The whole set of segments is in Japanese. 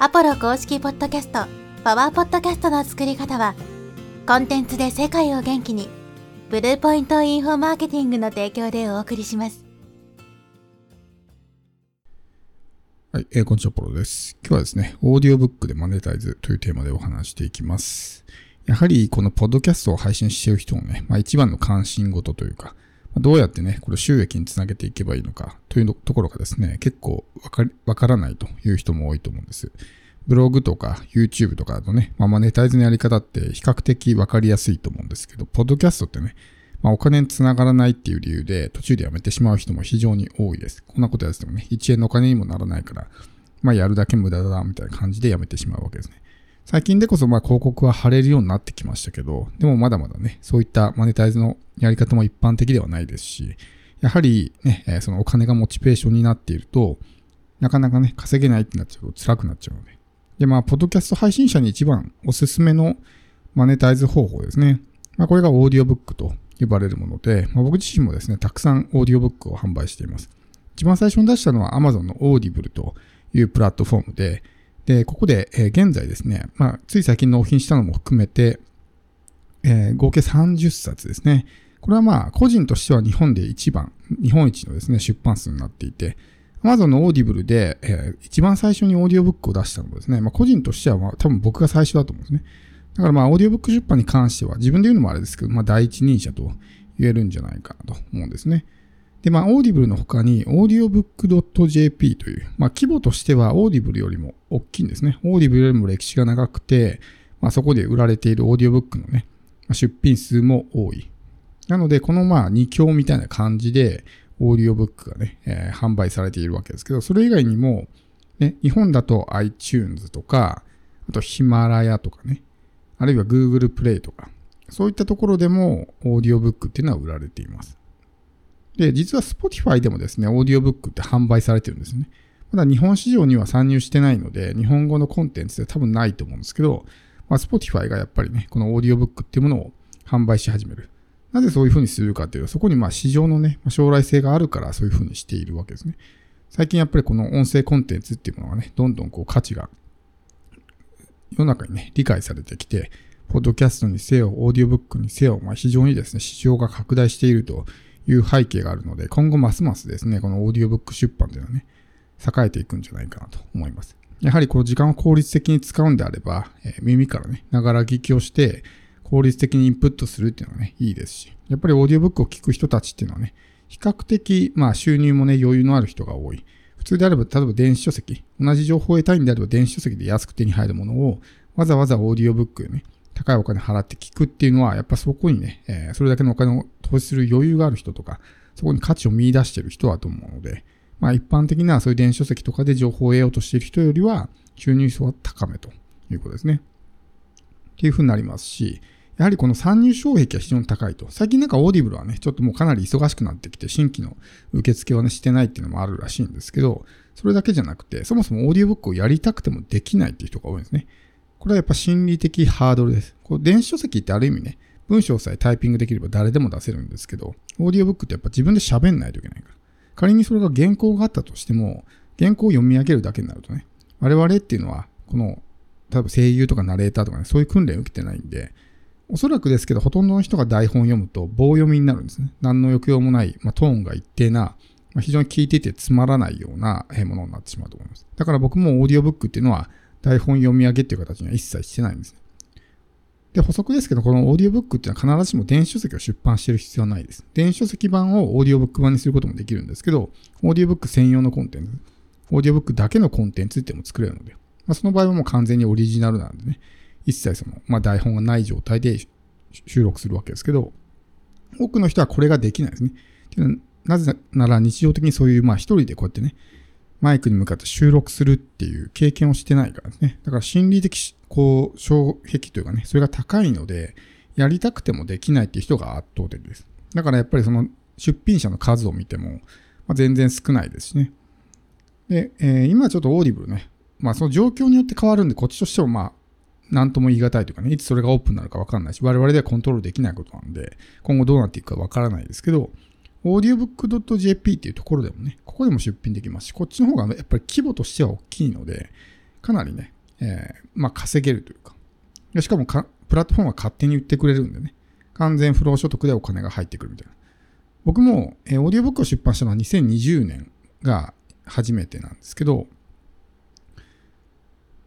アポロ公式ポッドキャスト、パワーポッドキャストの作り方は、コンテンツで世界を元気に、ブルーポイントインフォマーケティングの提供でお送りします。はい、えー、こんにちは、ポロです。今日はですね、オーディオブックでマネタイズというテーマでお話していきます。やはり、このポッドキャストを配信している人のね、まあ一番の関心事というか、どうやってね、これ収益につなげていけばいいのかというところがですね、結構わかわからないという人も多いと思うんです。ブログとか YouTube とかだとね、まあ、マネタイズのやり方って比較的わかりやすいと思うんですけど、ポッドキャストってね、まあ、お金につながらないっていう理由で途中でやめてしまう人も非常に多いです。こんなことやっててもね、1円のお金にもならないから、まあやるだけ無駄だみたいな感じでやめてしまうわけですね。最近でこそまあ広告は貼れるようになってきましたけど、でもまだまだね、そういったマネタイズのやり方も一般的ではないですし、やはりね、そのお金がモチベーションになっていると、なかなかね、稼げないってなっちゃうと辛くなっちゃうので。で、まあ、ポッドキャスト配信者に一番おすすめのマネタイズ方法ですね。まあ、これがオーディオブックと呼ばれるもので、まあ、僕自身もですね、たくさんオーディオブックを販売しています。一番最初に出したのは Amazon の Audible というプラットフォームで、で、ここで、え現在ですね、まあ、つい最近納品したのも含めて、えー合計30冊ですね。これはまあ、個人としては日本で一番、日本一のですね、出版数になっていて、Amazon の Audible で、えー一番最初にオーディオブックを出したのもですね、まあ、個人としてはまあ、多分僕が最初だと思うんですね。だからまあ、オーディオブック出版に関しては、自分で言うのもあれですけど、まあ、第一人者と言えるんじゃないかなと思うんですね。で、まあ、オーディブルの他に、audiobook.jp という、まあ、規模としては、オーディブルよりも大きいんですね。オーディブルよりも歴史が長くて、まあ、そこで売られているオーディオブックのね、出品数も多い。なので、このまあ、二強みたいな感じで、オーディオブックがね、えー販売されているわけですけど、それ以外にも、ね、日本だと iTunes とか、あとヒマラヤとかね、あるいは Google プレイとか、そういったところでもオーディオブックっていうのは売られています。で、実は Spotify でもですね、オーディオブックって販売されてるんですね。まだ日本市場には参入してないので、日本語のコンテンツで多分ないと思うんですけど、まあ、Spotify がやっぱりね、このオーディオブックっていうものを販売し始める。なぜそういうふうにするかっていうと、そこにまあ市場のね、将来性があるからそういうふうにしているわけですね。最近やっぱりこの音声コンテンツっていうものがね、どんどんこう価値が世の中にね、理解されてきて、ポッドキャストにせよ、オーディオブックにせよ、まあ、非常にですね、市場が拡大しているという背景があるので、今後ますますですね、このオーディオブック出版というのはね、栄えていくんじゃないかなと思います。やはりこの時間を効率的に使うんであれば、えー耳からね、ながら聞きをして、効率的にインプットするっていうのはね、いいですし、やっぱりオーディオブックを聞く人たちっていうのはね、比較的、まあ収入もね、余裕のある人が多い。普通であれば、例えば電子書籍、同じ情報を得たいんであれば電子書籍で安く手に入るものを、わざわざオーディオブックね、高いお金払って聞くっていうのは、やっぱそこにね、えーそれだけのお金を投資する余裕がある人とか、そこに価値を見出してる人だと思うので、まあ一般的なそういう電子書籍とかで情報を得ようとしている人よりは、収入層は高めということですね。っていうふうになりますし、やはりこの参入障壁は非常に高いと。最近なんかオーディブルはね、ちょっともうかなり忙しくなってきて、新規の受付をね、してないっていうのもあるらしいんですけど、それだけじゃなくて、そもそもオーディオブックをやりたくてもできないっていう人が多いんですね。これはやっぱ心理的ハードルです。こう電子書籍ってある意味ね、文章さえタイピングできれば誰でも出せるんですけど、オーディオブックってやっぱ自分で喋んないといけないから。仮にそれが原稿があったとしても、原稿を読み上げるだけになるとね、我々っていうのは、この、例えば声優とかナレーターとかね、そういう訓練を受けてないんで、おそらくですけど、ほとんどの人が台本を読むと棒読みになるんですね。何の抑揚もない、まあ、トーンが一定な、まあ、非常に聞いていてつまらないようなものになってしまうと思います。だから僕もオーディオブックっていうのは台本読み上げっていう形には一切してないんですね。で、補足ですけど、このオーディオブックっていうのは必ずしも電子書籍を出版してる必要はないです。電子書籍版をオーディオブック版にすることもできるんですけど、オーディオブック専用のコンテンツ、オーディオブックだけのコンテンツっていうのも作れるので、まあ、その場合はもう完全にオリジナルなんでね、一切その、まあ、台本がない状態で収録するわけですけど、多くの人はこれができないですね。なぜなら日常的にそういう、まあ一人でこうやってね、マイクに向かって収録するっていう経験をしてないからね。だから心理的、こう、障壁というかね、それが高いので、やりたくてもできないっていう人が圧倒的です。だからやっぱりその出品者の数を見ても、まあ、全然少ないですしね。で、えー今ちょっとオーディブルね、まあその状況によって変わるんで、こっちとしてもまあ、なんとも言い難いというかね、いつそれがオープンになるかわかんないし、我々ではコントロールできないことなんで、今後どうなっていくかわからないですけど、audiobook.jp っていうところでもね、ここでも出品できますし、こっちの方がやっぱり規模としては大きいので、かなりね、えー、まあ稼げるというか。しかもか、プラットフォームは勝手に売ってくれるんでね、完全不労所得でお金が入ってくるみたいな。僕も、えー、オーディオブックを出版したのは2020年が初めてなんですけど、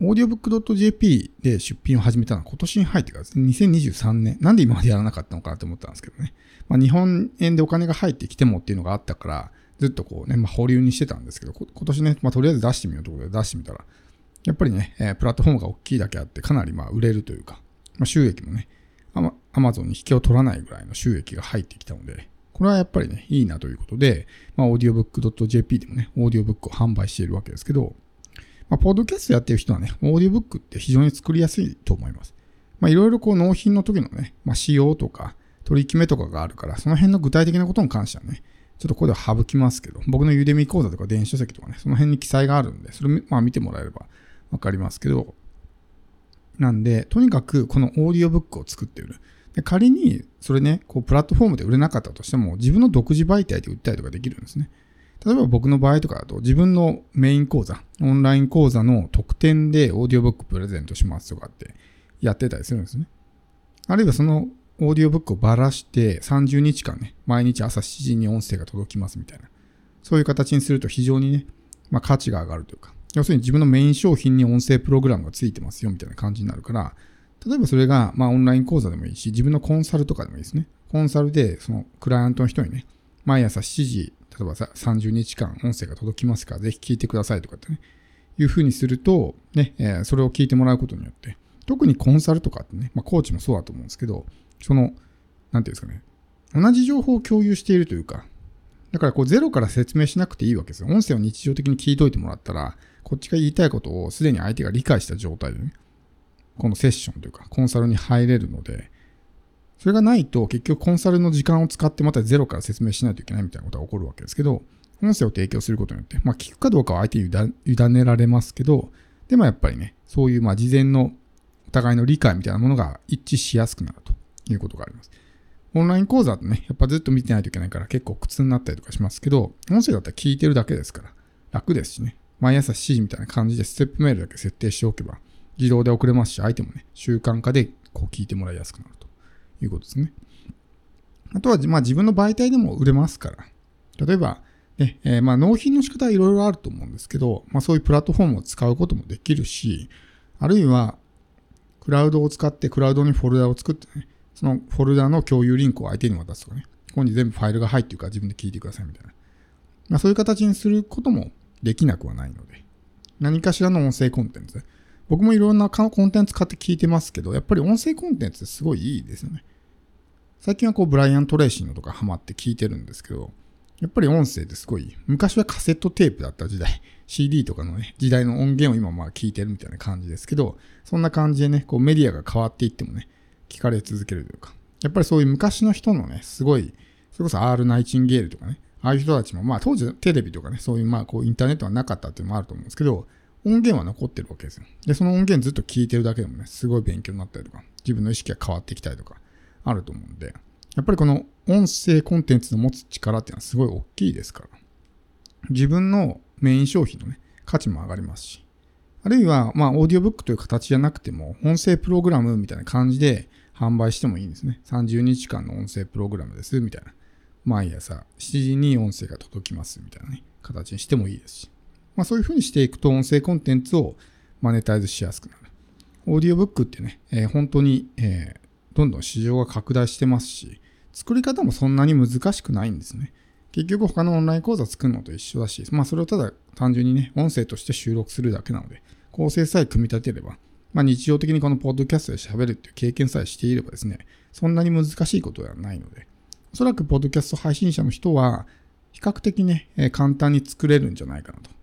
オーディオブック .jp で出品を始めたのは今年に入ってからですね、2023年。なんで今までやらなかったのかなと思ったんですけどね。まあ、日本円でお金が入ってきてもっていうのがあったから、ずっとこうね、まあ、保留にしてたんですけど、今年ね、まあ、とりあえず出してみようということで出してみたら、やっぱりね、えー、プラットフォームが大きいだけあって、かなりまあ売れるというか、まあ、収益もね、アマゾンに引けを取らないぐらいの収益が入ってきたので、これはやっぱりね、いいなということで、まあ、audiobook.jp でもね、オーディオブックを販売しているわけですけど、まあ、ポッドキャストやってる人はね、オーディオブックって非常に作りやすいと思います。まあ、いろいろこう納品の時のね、まあ、仕様とか、取り決めとかがあるから、その辺の具体的なことに関してはね、ちょっとここでは省きますけど、僕のユーデミ講座とか電子書籍とかね、その辺に記載があるんで、それまあ見てもらえればわかりますけど、なんで、とにかくこのオーディオブックを作って売る。で仮に、それね、こう、プラットフォームで売れなかったとしても、自分の独自媒体で売ったりとかできるんですね。例えば僕の場合とかだと、自分のメイン講座、オンライン講座の特典でオーディオブックプレゼントしますとかってやってたりするんですね。あるいはそのオーディオブックをばらして30日間ね、毎日朝7時に音声が届きますみたいな。そういう形にすると非常にね、まあ価値が上がるというか、要するに自分のメイン商品に音声プログラムがついてますよみたいな感じになるから、例えばそれが、まあオンライン講座でもいいし、自分のコンサルとかでもいいですね。コンサルで、そのクライアントの人にね、毎朝7時、例えばさ30日間音声が届きますから、ぜひ聞いてくださいとかってね、いうふうにすると、ね、えー、それを聞いてもらうことによって、特にコンサルとかってね、まあコーチもそうだと思うんですけど、その、なんていうんですかね、同じ情報を共有しているというか、だからこうゼロから説明しなくていいわけですよ。音声を日常的に聞いといてもらったら、こっちが言いたいことをすでに相手が理解した状態でね、このセッションというか、コンサルに入れるので、それがないと結局コンサルの時間を使ってまたゼロから説明しないといけないみたいなことが起こるわけですけど、音声を提供することによって、まあ聞くかどうかは相手に委ねられますけど、でもやっぱりね、そういうまあ事前のお互いの理解みたいなものが一致しやすくなるということがあります。オンライン講座ってね、やっぱずっと見てないといけないから結構苦痛になったりとかしますけど、音声だったら聞いてるだけですから楽ですしね。毎朝7時みたいな感じでステップメールだけ設定しておけば自動で送れますし、相手もね、習慣化でこう聞いてもらいやすくなるということですね。あとは、まあ自分の媒体でも売れますから。例えば、ね、えー、まあ納品の仕方はいろいろあると思うんですけど、まあそういうプラットフォームを使うこともできるし、あるいは、クラウドを使ってクラウドにフォルダを作ってね、そのフォルダの共有リンクを相手に渡すとかね、ここに全部ファイルが入ってるから自分で聞いてくださいみたいな。まあそういう形にすることもできなくはないので、何かしらの音声コンテンツ。僕もいろんなコンテンツ買って聞いてますけど、やっぱり音声コンテンツすごいいいですよね。最近はこう、ブライアン・トレーシーのとかハマって聞いてるんですけど、やっぱり音声ってすごい、昔はカセットテープだった時代、CD とかのね、時代の音源を今まあ聞いてるみたいな感じですけど、そんな感じでね、こうメディアが変わっていってもね、聞かれ続けるというか、やっぱりそういう昔の人のね、すごい、それこそ R ナイチンゲールとかね、ああいう人たちも、まあ当時テレビとかね、そういうまあこうインターネットはなかったっていうのもあると思うんですけど、音源は残ってるわけですよ。で、その音源ずっと聞いてるだけでもね、すごい勉強になったりとか、自分の意識が変わってきたりとか、あると思うんで、やっぱりこの音声コンテンツの持つ力っていうのはすごい大きいですから、自分のメイン商品のね、価値も上がりますし、あるいは、まあ、オーディオブックという形じゃなくても、音声プログラムみたいな感じで販売してもいいんですね。30日間の音声プログラムです、みたいな。毎朝7時に音声が届きますみたいなね、形にしてもいいですし。まあそういう風にしていくと音声コンテンツをマネタイズしやすくなる。オーディオブックってね、えー、本当に、えー、どんどん市場が拡大してますし、作り方もそんなに難しくないんですね。結局他のオンライン講座作るのと一緒だし、まあそれをただ単純にね、音声として収録するだけなので、構成さえ組み立てれば、まあ日常的にこのポッドキャストで喋るっていう経験さえしていればですね、そんなに難しいことではないので、おそらくポッドキャスト配信者の人は、比較的ね、簡単に作れるんじゃないかなと。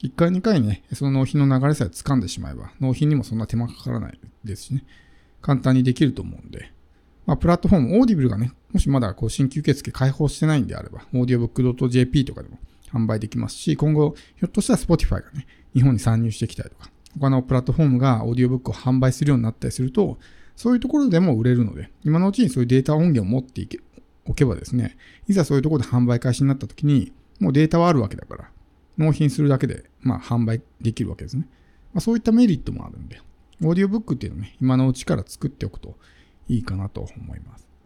一回二回ね、その納品の流れさえ掴んでしまえば、納品にもそんな手間かからないですしね、簡単にできると思うんで、まあ、プラットフォーム、オーディブルがね、もしまだこう新規受付開放してないんであれば、audiobook.jp とかでも販売できますし、今後、ひょっとしたら Spotify がね、日本に参入してきたりとか、他のプラットフォームがオーディオブックを販売するようになったりすると、そういうところでも売れるので、今のうちにそういうデータ音源を持っていけおけばですね、いざそういうところで販売開始になった時に、もうデータはあるわけだから、納品するだけで、まあ、販売できるわけですね。まあ、そういったメリットもあるんで、オーディオブックっていうのね、今のうちから作っておくといいかなと思います。